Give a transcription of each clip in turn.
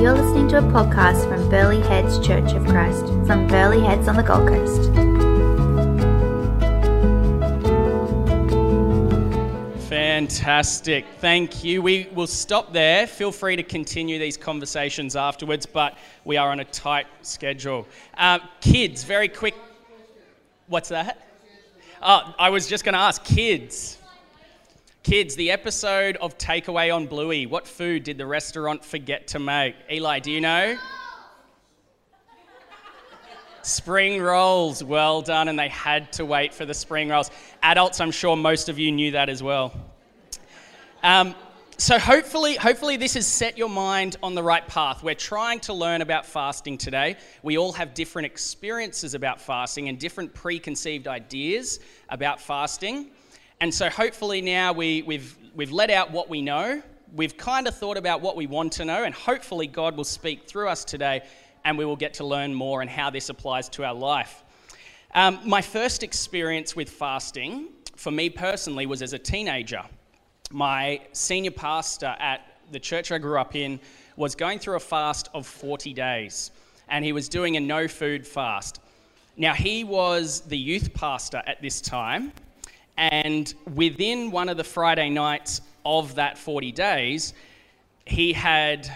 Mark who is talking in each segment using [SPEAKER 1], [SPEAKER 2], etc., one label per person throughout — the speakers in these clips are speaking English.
[SPEAKER 1] You're listening to a podcast from Burleigh Heads Church of Christ from Burleigh Heads on the Gold Coast.
[SPEAKER 2] Fantastic. Thank you. We will stop there. Feel free to continue these conversations afterwards, but we are on a tight schedule. Uh, kids, very quick. What's that? Oh, I was just going to ask kids. Kids, the episode of Takeaway on Bluey. What food did the restaurant forget to make? Eli, do you know? Spring rolls, well done, and they had to wait for the spring rolls. Adults, I'm sure most of you knew that as well. Um, so hopefully, hopefully this has set your mind on the right path. We're trying to learn about fasting today. We all have different experiences about fasting and different preconceived ideas about fasting. And so hopefully now we, we've, we've let out what we know. We've kind of thought about what we want to know, and hopefully God will speak through us today and we will get to learn more and how this applies to our life. Um, my first experience with fasting, for me personally, was as a teenager. My senior pastor at the church I grew up in was going through a fast of 40 days, and he was doing a no food fast. Now, he was the youth pastor at this time, and within one of the Friday nights of that 40 days, he had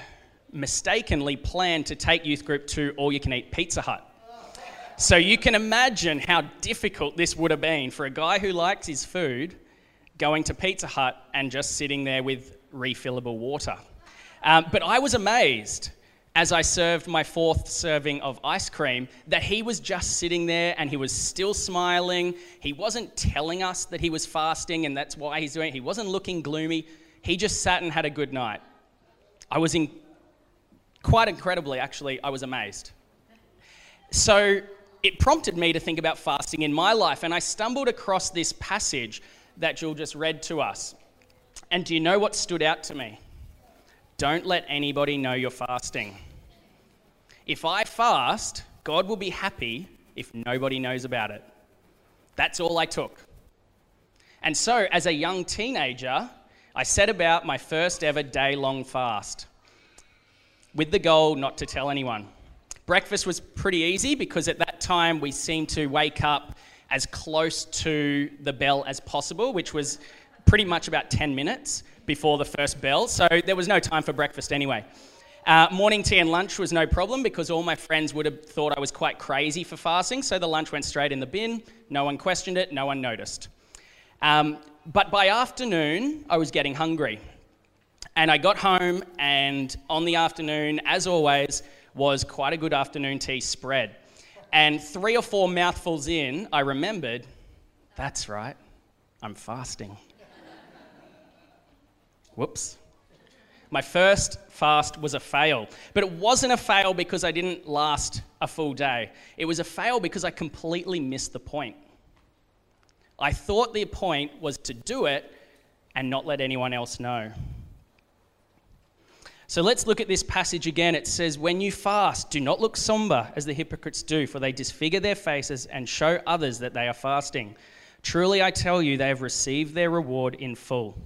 [SPEAKER 2] mistakenly planned to take youth group to all you can eat Pizza Hut. So you can imagine how difficult this would have been for a guy who likes his food going to Pizza Hut and just sitting there with refillable water. Um, but I was amazed as I served my fourth serving of ice cream, that he was just sitting there and he was still smiling. He wasn't telling us that he was fasting and that's why he's doing it. He wasn't looking gloomy. He just sat and had a good night. I was in, quite incredibly, actually, I was amazed. So it prompted me to think about fasting in my life, and I stumbled across this passage that Jill just read to us. And do you know what stood out to me? Don't let anybody know you're fasting. If I fast, God will be happy if nobody knows about it. That's all I took. And so, as a young teenager, I set about my first ever day long fast with the goal not to tell anyone. Breakfast was pretty easy because at that time we seemed to wake up as close to the bell as possible, which was pretty much about 10 minutes before the first bell, so there was no time for breakfast anyway. Uh, morning tea and lunch was no problem because all my friends would have thought I was quite crazy for fasting, so the lunch went straight in the bin. No one questioned it, no one noticed. Um, but by afternoon, I was getting hungry. And I got home, and on the afternoon, as always, was quite a good afternoon tea spread. And three or four mouthfuls in, I remembered that's right, I'm fasting. Whoops. My first fast was a fail, but it wasn't a fail because I didn't last a full day. It was a fail because I completely missed the point. I thought the point was to do it and not let anyone else know. So let's look at this passage again. It says, When you fast, do not look somber as the hypocrites do, for they disfigure their faces and show others that they are fasting. Truly, I tell you, they have received their reward in full.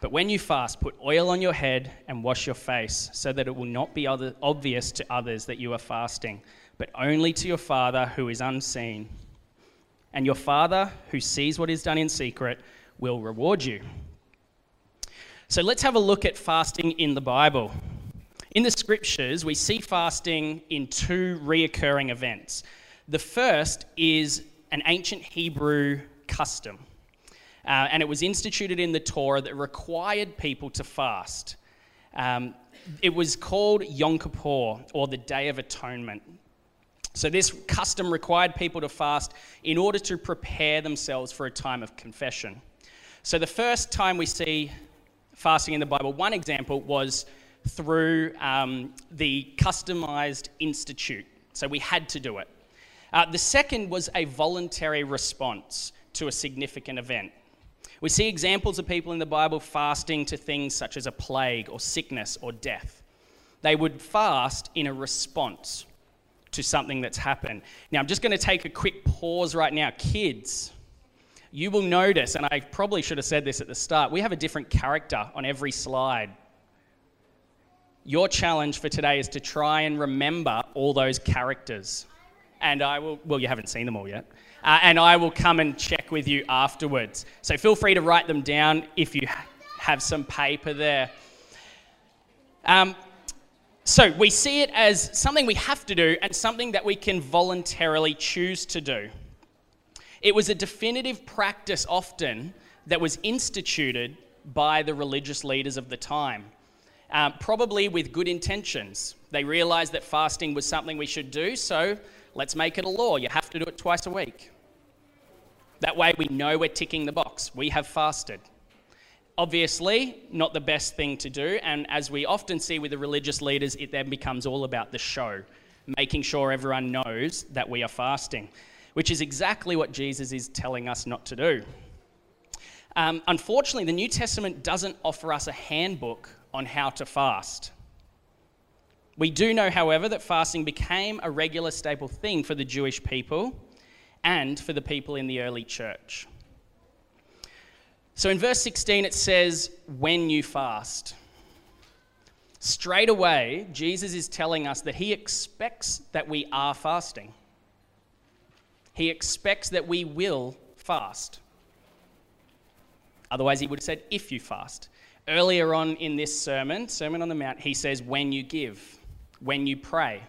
[SPEAKER 2] But when you fast, put oil on your head and wash your face, so that it will not be other, obvious to others that you are fasting, but only to your Father who is unseen. And your Father, who sees what is done in secret, will reward you. So let's have a look at fasting in the Bible. In the scriptures, we see fasting in two reoccurring events. The first is an ancient Hebrew custom. Uh, and it was instituted in the Torah that required people to fast. Um, it was called Yom Kippur, or the Day of Atonement. So, this custom required people to fast in order to prepare themselves for a time of confession. So, the first time we see fasting in the Bible, one example was through um, the customized institute. So, we had to do it. Uh, the second was a voluntary response to a significant event. We see examples of people in the Bible fasting to things such as a plague or sickness or death. They would fast in a response to something that's happened. Now, I'm just going to take a quick pause right now. Kids, you will notice, and I probably should have said this at the start, we have a different character on every slide. your challenge for today is to try and remember all those characters. And I will, well, you haven't seen them all yet. Uh, and I will come and check with you afterwards. So feel free to write them down if you have some paper there. Um, so we see it as something we have to do and something that we can voluntarily choose to do. It was a definitive practice often that was instituted by the religious leaders of the time, um, probably with good intentions. They realized that fasting was something we should do, so let's make it a law. You have to do it twice a week. That way we know we're ticking the box. We have fasted. Obviously, not the best thing to do, and as we often see with the religious leaders, it then becomes all about the show, making sure everyone knows that we are fasting, which is exactly what Jesus is telling us not to do. Um, unfortunately, the New Testament doesn't offer us a handbook on how to fast. We do know, however, that fasting became a regular staple thing for the Jewish people and for the people in the early church. So in verse 16, it says, when you fast. Straight away, Jesus is telling us that he expects that we are fasting. He expects that we will fast. Otherwise, he would have said, if you fast. Earlier on in this sermon, Sermon on the Mount, he says, when you give, when you pray.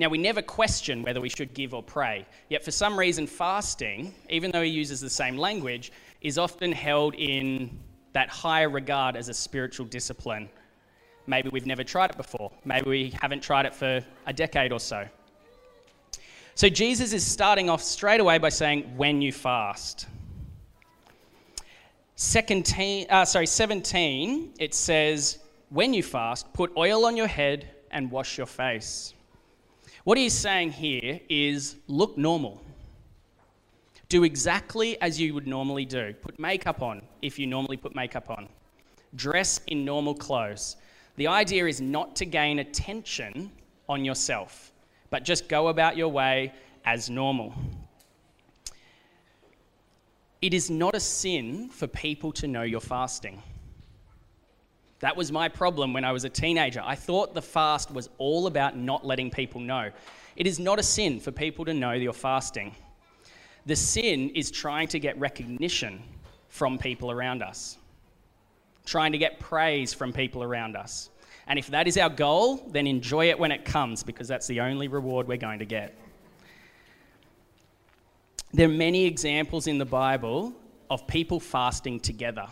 [SPEAKER 2] Now, we never question whether we should give or pray, yet for some reason, fasting, even though he uses the same language, is often held in that higher regard as a spiritual discipline. Maybe we've never tried it before, maybe we haven't tried it for a decade or so. So, Jesus is starting off straight away by saying, when you fast. 17, uh, sorry, 17, it says, When you fast, put oil on your head and wash your face. What he's saying here is look normal. Do exactly as you would normally do. Put makeup on if you normally put makeup on. Dress in normal clothes. The idea is not to gain attention on yourself, but just go about your way as normal. It is not a sin for people to know you're fasting. That was my problem when I was a teenager. I thought the fast was all about not letting people know. It is not a sin for people to know you're fasting. The sin is trying to get recognition from people around us, trying to get praise from people around us. And if that is our goal, then enjoy it when it comes because that's the only reward we're going to get. There are many examples in the Bible of people fasting together,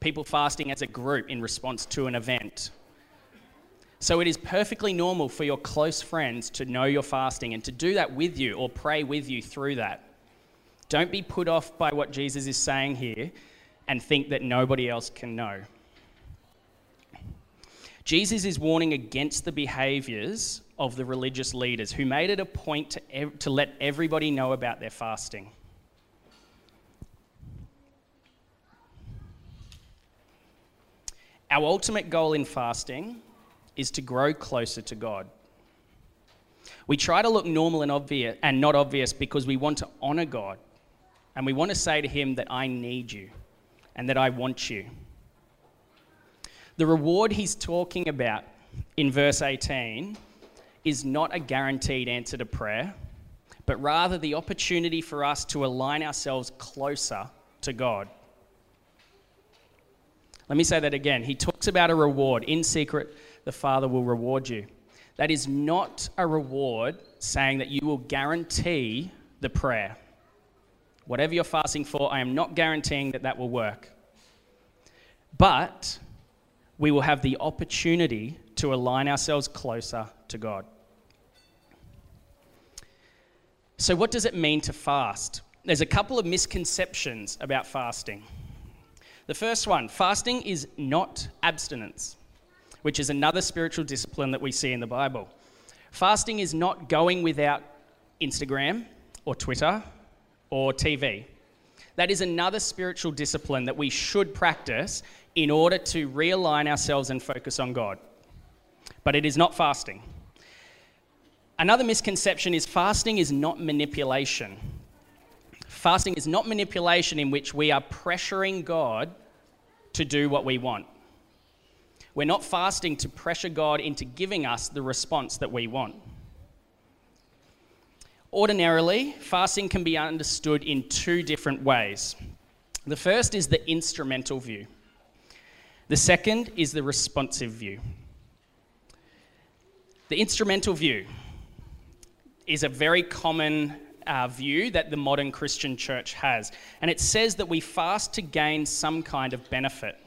[SPEAKER 2] people fasting as a group in response to an event. So it is perfectly normal for your close friends to know you're fasting and to do that with you or pray with you through that. Don't be put off by what Jesus is saying here and think that nobody else can know. Jesus is warning against the behaviors of the religious leaders who made it a point to, ev- to let everybody know about their fasting. Our ultimate goal in fasting is to grow closer to God. We try to look normal and obvious and not obvious because we want to honor God and we want to say to him that I need you and that I want you. The reward he's talking about in verse 18 is not a guaranteed answer to prayer, but rather the opportunity for us to align ourselves closer to God. Let me say that again. He talks about a reward. In secret, the Father will reward you. That is not a reward saying that you will guarantee the prayer. Whatever you're fasting for, I am not guaranteeing that that will work. But we will have the opportunity to align ourselves closer to God. So, what does it mean to fast? There's a couple of misconceptions about fasting. The first one fasting is not abstinence, which is another spiritual discipline that we see in the Bible. Fasting is not going without Instagram or Twitter or TV. That is another spiritual discipline that we should practice in order to realign ourselves and focus on God. But it is not fasting. Another misconception is fasting is not manipulation. Fasting is not manipulation in which we are pressuring God to do what we want. We're not fasting to pressure God into giving us the response that we want. Ordinarily, fasting can be understood in two different ways. The first is the instrumental view, the second is the responsive view. The instrumental view is a very common uh, view that the modern Christian church has, and it says that we fast to gain some kind of benefit.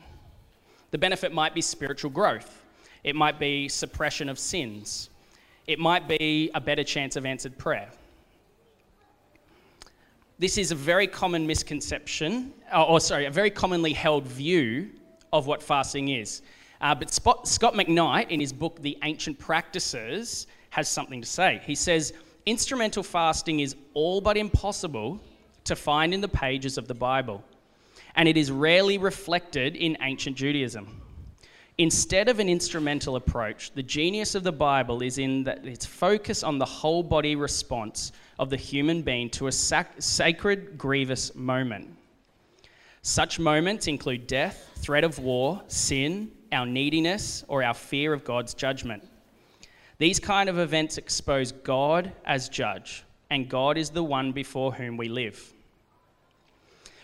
[SPEAKER 2] The benefit might be spiritual growth, it might be suppression of sins, it might be a better chance of answered prayer. This is a very common misconception, or, or sorry, a very commonly held view of what fasting is. Uh, but Scot McKnight, in his book, The Ancient Practices, has something to say. He says, Instrumental fasting is all but impossible to find in the pages of the Bible, and it is rarely reflected in ancient Judaism. Instead of an instrumental approach, the genius of the Bible is in that its focus on the whole body response of the human being to a sac- sacred, grievous moment. Such moments include death, threat of war, sin, our neediness, or our fear of God's judgment. These kind of events expose God as judge, and God is the one before whom we live.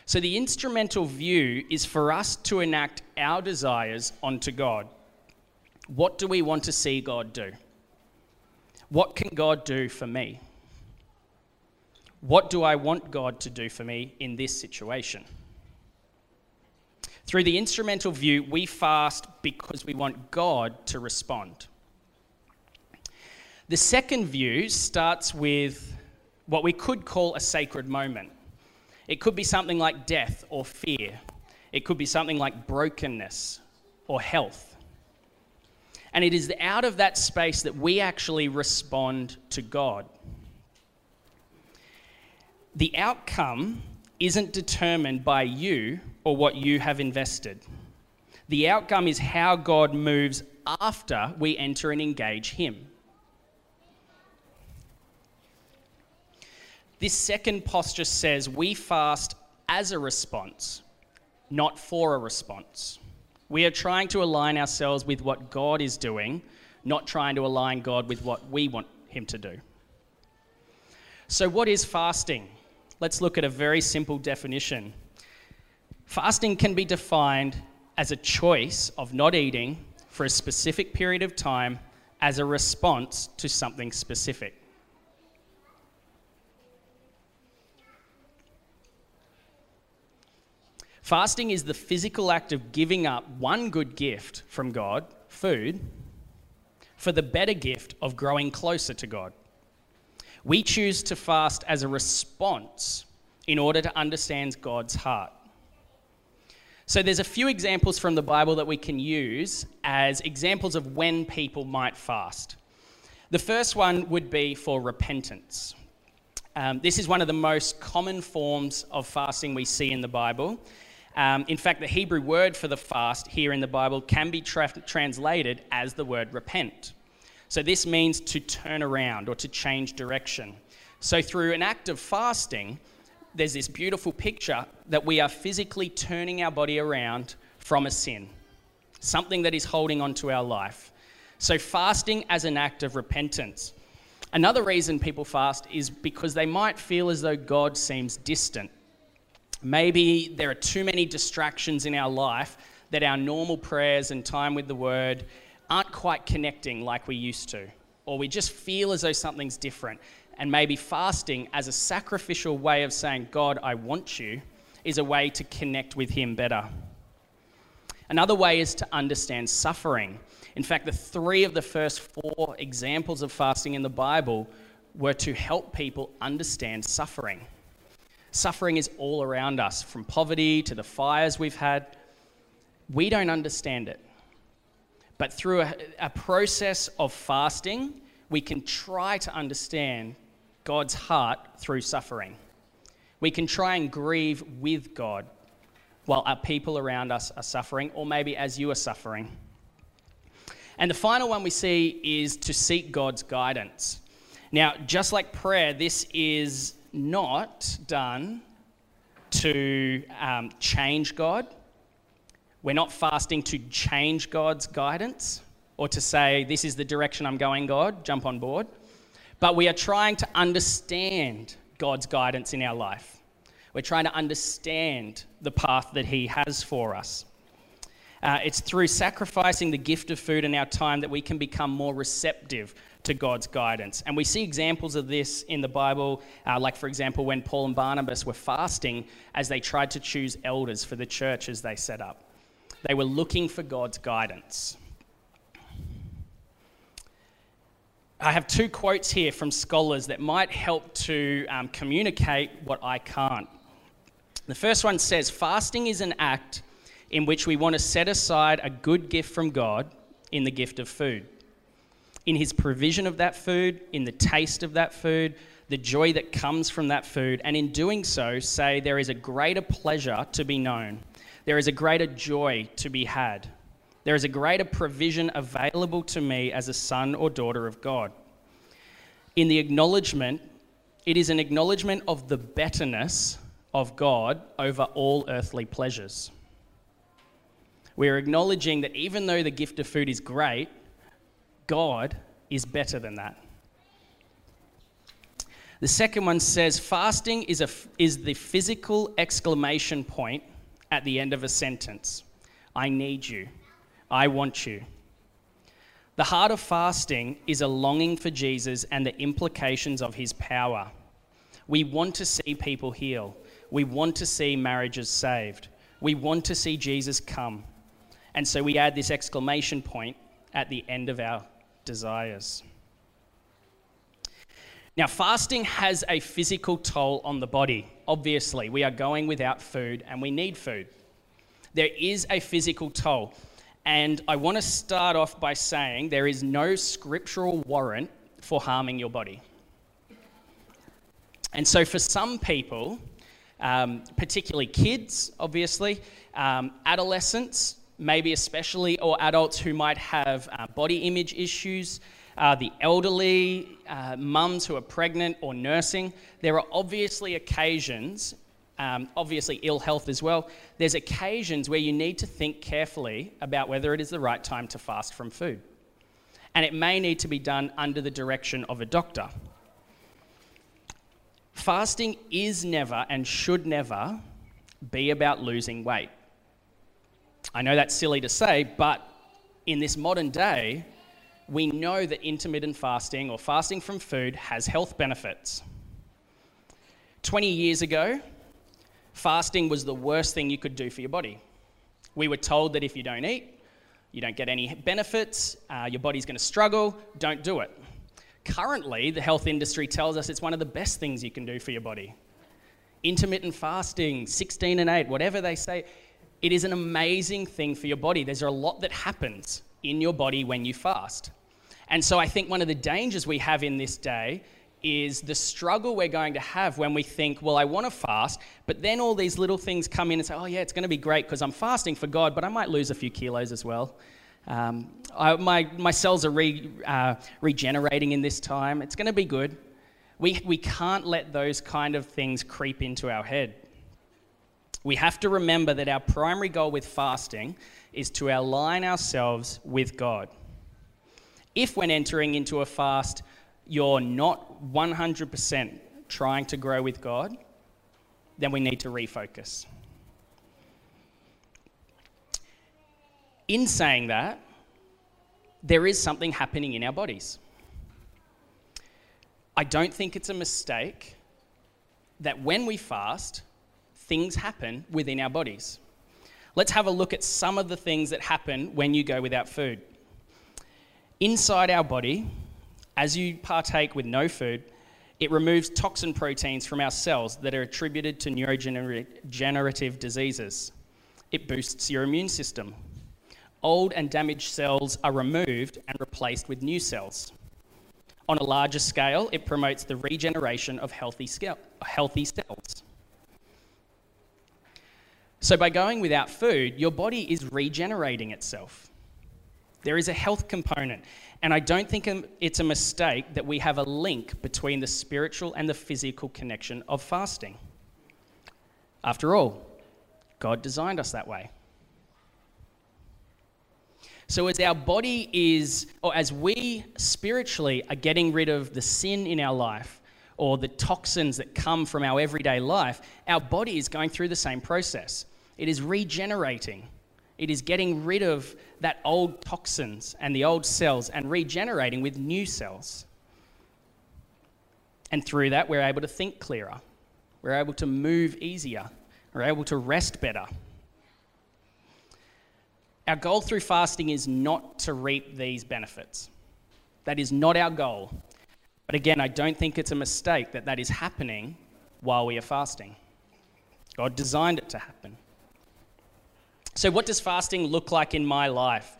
[SPEAKER 2] So, the instrumental view is for us to enact our desires onto God. What do we want to see God do? What can God do for me? What do I want God to do for me in this situation? Through the instrumental view, we fast because we want God to respond. The second view starts with what we could call a sacred moment. It could be something like death or fear, it could be something like brokenness or health. And it is out of that space that we actually respond to God. The outcome isn't determined by you or what you have invested. The outcome is how God moves after we enter and engage Him. This second posture says we fast as a response, not for a response. We are trying to align ourselves with what God is doing, not trying to align God with what we want Him to do. So, what is fasting? Let's look at a very simple definition. Fasting can be defined as a choice of not eating for a specific period of time as a response to something specific. Fasting is the physical act of giving up one good gift from God, food, for the better gift of growing closer to God. We choose to fast as a response in order to understand God's heart. So there's a few examples from the Bible that we can use as examples of when people might fast. The first one would be for repentance. Um, this is one of the most common forms of fasting we see in the Bible, um, in fact, the Hebrew word for the fast here in the Bible can be tra- translated as the word repent. So this means to turn around or to change direction. So through an act of fasting, there's this beautiful picture that we are physically turning our body around from a sin, something that is holding on to our life. So fasting as an act of repentance. Another reason people fast is because they might feel as though God seems distant Maybe there are too many distractions in our life that our normal prayers and time with the Word aren't quite connecting like we used to. Or we just feel as though something's different. And maybe fasting as a sacrificial way of saying, God, I want you, is a way to connect with Him better. Another way is to understand suffering. In fact, the three of the first four examples of fasting in the Bible were to help people understand suffering. Suffering is all around us, from poverty to the fires we've had. We don't understand it. But through a, a process of fasting, we can try to understand God's heart through suffering. We can try and grieve with God while our people around us are suffering, or maybe as you are suffering. And the final one we see is to seek God's guidance. Now, just like prayer, this is not done to um, change God. We're not fasting to change God's guidance or to say, This is the direction I'm going, God, jump on board. But we are trying to understand God's guidance in our life. We're trying to understand the path that He has for us. Uh, it's through sacrificing the gift of food in our time that we can become more receptive to God's guidance. And we see examples of this in the Bible, uh, like, for example, when Paul and Barnabas were fasting as they tried to choose elders for the churches they set up. They were looking for God's guidance. I have two quotes here from scholars that might help to um, communicate what I can't. The first one says fasting is an act in which we want to set aside a good gift from God in the gift of food. In His provision of that food, in the taste of that food, the joy that comes from that food, and in doing so, say there is a greater pleasure to be known, there is a greater joy to be had there is a greater provision available to me as a son or daughter of God. In the acknowledgement, it is an acknowledgement of the betterness of God over all earthly pleasures. We're acknowledging that even though the gift of food is great, God is better than that. The second one says fasting is, a, is the physical exclamation point at the end of a sentence I need you. I want you. The heart of fasting is a longing for Jesus and the implications of his power. We want to see people heal. We want to see marriages saved. We want to see Jesus come. And so we add this exclamation point at the end of our desires. Now, fasting has a physical toll on the body. Obviously, we are going without food and we need food. There is a physical toll. And I want to start off by saying there is no scriptural warrant for harming your body. And so, for some people, um, particularly kids, obviously, um, adolescents, maybe especially, or adults who might have uh, body image issues, uh, the elderly, uh, mums who are pregnant or nursing, there are obviously occasions um, obviously ill health as well, there's occasions where you need to think carefully about whether it is the right time to fast from food. And it may need to be done under the direction of a doctor. Fasting is never and should never be about losing weight. I know that's silly to say, but in this modern day, we know that intermittent fasting or fasting from food has health benefits. 20 years ago, fasting was the worst thing you could do for your body. We were told that if you don't eat, you don't get any benefits, uh, your body's going to struggle, don't do it. Currently, the health industry tells us it's one of the best things you can do for your body. Intermittent fasting, 16 and 8, whatever they say, it is an amazing thing for your body. There's a lot that happens in your body when you fast. And so I think one of the dangers we have in this day is the struggle we're going to have when we think, well, I want to fast, but then all these little things come in and say, oh, yeah, it's going to be great because I'm fasting for God, but I might lose a few kilos as well. Um, I, my, my cells are re, uh, regenerating in this time. It's going to be good. We, we can't let those kind of things creep into our head. We have to remember that our primary goal with fasting is to align ourselves with God. If, when entering into a fast, you're not 100% trying to grow with God, then we need to refocus. In saying that, there is something happening in our bodies. I don't think it's a mistake that when we fast, things happen within our bodies. Let's have a look at some of the things that happen when you go without food. Inside our body, as you partake with no food, it removes toxin proteins from our cells that are attributed to neurodegenerative diseases. It boosts your immune system. Old and damaged cells are removed and replaced with new cells. On a larger scale, it promotes the regeneration of healthy, healthy cells. So, by going without food, your body is regenerating itself. There is a health component. And I don't think um, it's a mistake that we have a link between the spiritual and the physical connection of fasting. After all, God designed us that way. So, as our body is, or as we spiritually are getting rid of the sin in our life or the toxins that come from our everyday life, our body is going through the same process. It is regenerating, it is getting rid of that old toxins and the old cells and regenerating with new cells. And through that, we're able to think clearer, we're able to move easier, we're able to rest better. Our goal through fasting is not to reap these benefits. That is not our goal. But again, I don't think it's a mistake that that is happening while we are fasting. God designed it to happen. So, what does fasting look like in my life?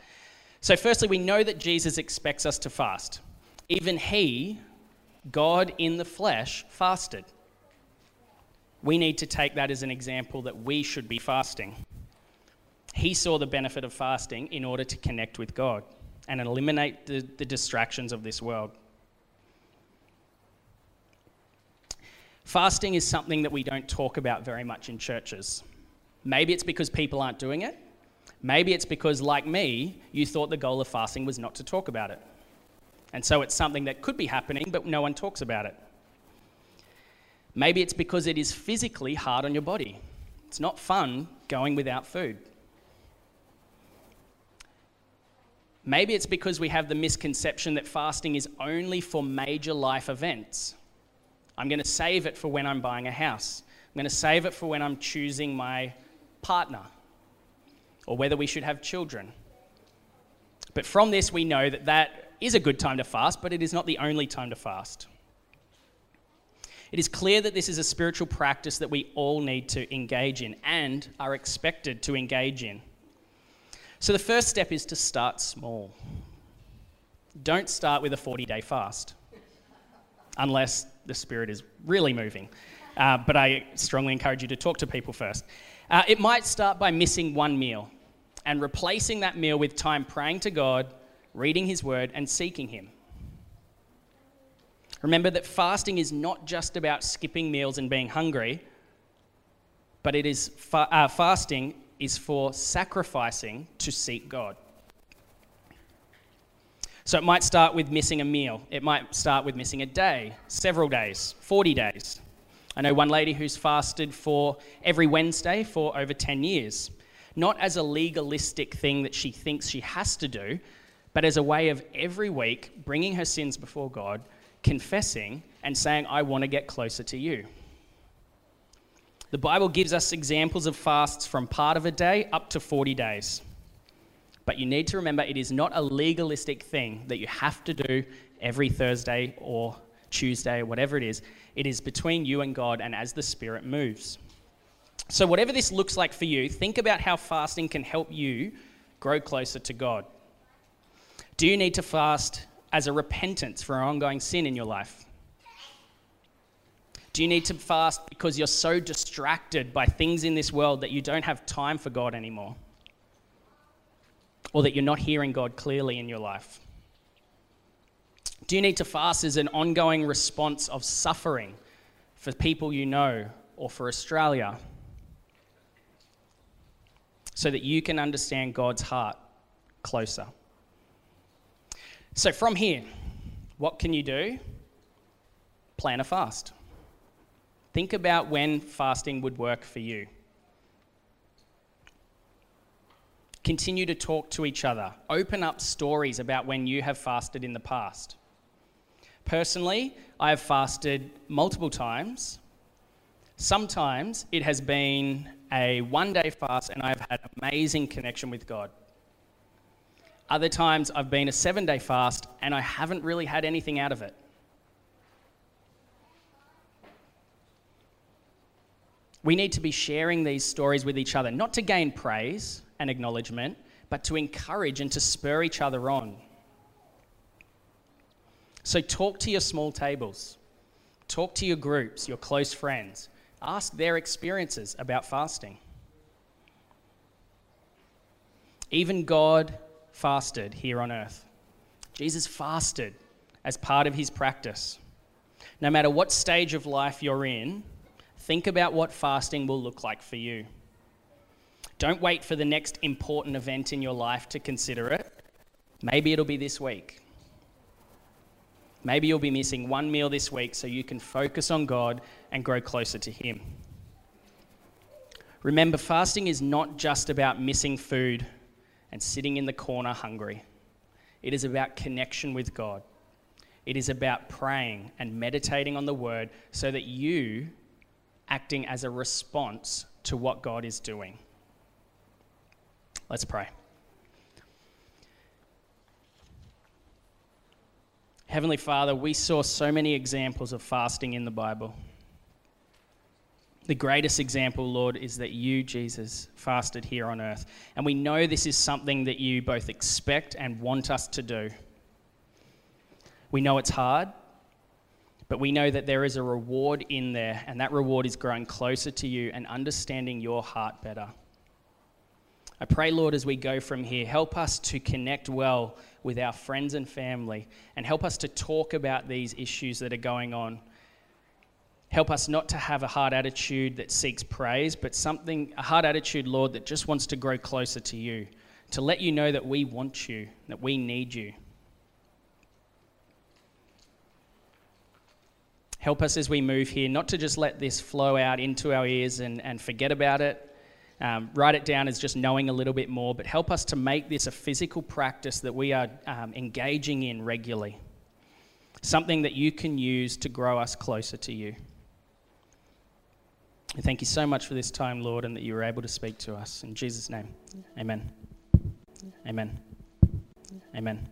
[SPEAKER 2] So, firstly, we know that Jesus expects us to fast. Even He, God in the flesh, fasted. We need to take that as an example that we should be fasting. He saw the benefit of fasting in order to connect with God and eliminate the, the distractions of this world. Fasting is something that we don't talk about very much in churches. Maybe it's because people aren't doing it. Maybe it's because, like me, you thought the goal of fasting was not to talk about it. And so it's something that could be happening, but no one talks about it. Maybe it's because it is physically hard on your body. It's not fun going without food. Maybe it's because we have the misconception that fasting is only for major life events. I'm going to save it for when I'm buying a house. I'm going to save it for when I'm choosing my partner or whether we should have children. But from this, we know that that is a good time to fast, but it is not the only time to fast. It is clear that this is a spiritual practice that we all need to engage in and are expected to engage in. So the first step is to start small. Don't start with a 40 day fast, unless the Spirit is really moving. Uh, but I strongly encourage you to talk to people first. Uh, it might start by missing one meal and replacing that meal with time praying to God, reading His Word, and seeking Him. Remember that fasting is not just about skipping meals and being hungry, but it is fa- uh, fasting is for sacrificing to seek God. So it might start with missing a meal. It might start with missing a day, several days, 40 days. I know one lady who's fasted for every Wednesday for over 10 years, not as a legalistic thing that she thinks she has to do, but as a way of every week bringing her sins before God, confessing, and saying, I want to get closer to you. The Bible gives us examples of fasts from part of a day up to 40 days. But you need to remember it is not a legalistic thing that you have to do every Thursday or Tuesday, or whatever it is. It is between you and God and as the Spirit moves. So, whatever this looks like for you, think about how fasting can help you grow closer to God. Do you need to fast as a repentance for an ongoing sin in your life? Do you need to fast because you're so distracted by things in this world that you don't have time for God anymore? Or that you're not hearing God clearly in your life? Do you need to fast as an ongoing response of suffering for people you know or for Australia? So that you can understand God's heart closer. So, from here, what can you do? Plan a fast. Think about when fasting would work for you. Continue to talk to each other. Open up stories about when you have fasted in the past. Personally, I have fasted multiple times. Sometimes it has been a one day fast and I've had amazing connection with God. Other times I've been a seven day fast and I haven't really had anything out of it. We need to be sharing these stories with each other, not to gain praise and acknowledgement, but to encourage and to spur each other on. So, talk to your small tables, talk to your groups, your close friends, ask their experiences about fasting. Even God fasted here on earth. Jesus fasted as part of his practice. No matter what stage of life you're in, think about what fasting will look like for you. Don't wait for the next important event in your life to consider it. Maybe it'll be this week. Maybe you'll be missing one meal this week so you can focus on God and grow closer to Him. Remember, fasting is not just about missing food and sitting in the corner hungry. It is about connection with God. It is about praying and meditating on the word so that you acting as a response to what God is doing. Let's pray. Heavenly Father, we saw so many examples of fasting in the Bible. The greatest example, Lord, is that you, Jesus, fasted here on earth. And we know this is something that you both expect and want us to do. We know it's hard, but we know that there is a reward in there, and that reward is growing closer to you and understanding your heart better. I pray, Lord, as we go from here, help us to connect well with our friends and family and help us to talk about these issues that are going on. Help us not to have a hard attitude that seeks praise, but something, a hard attitude, Lord, that just wants to grow closer to you, to let you know that we want you, that we need you. Help us as we move here not to just let this flow out into our ears and, and forget about it, um, write it down as just knowing a little bit more, but help us to make this a physical practice that we are um, engaging in regularly. Something that you can use to grow us closer to you. And thank you so much for this time, Lord, and that you were able to speak to us. In Jesus' name, amen. Amen. Amen.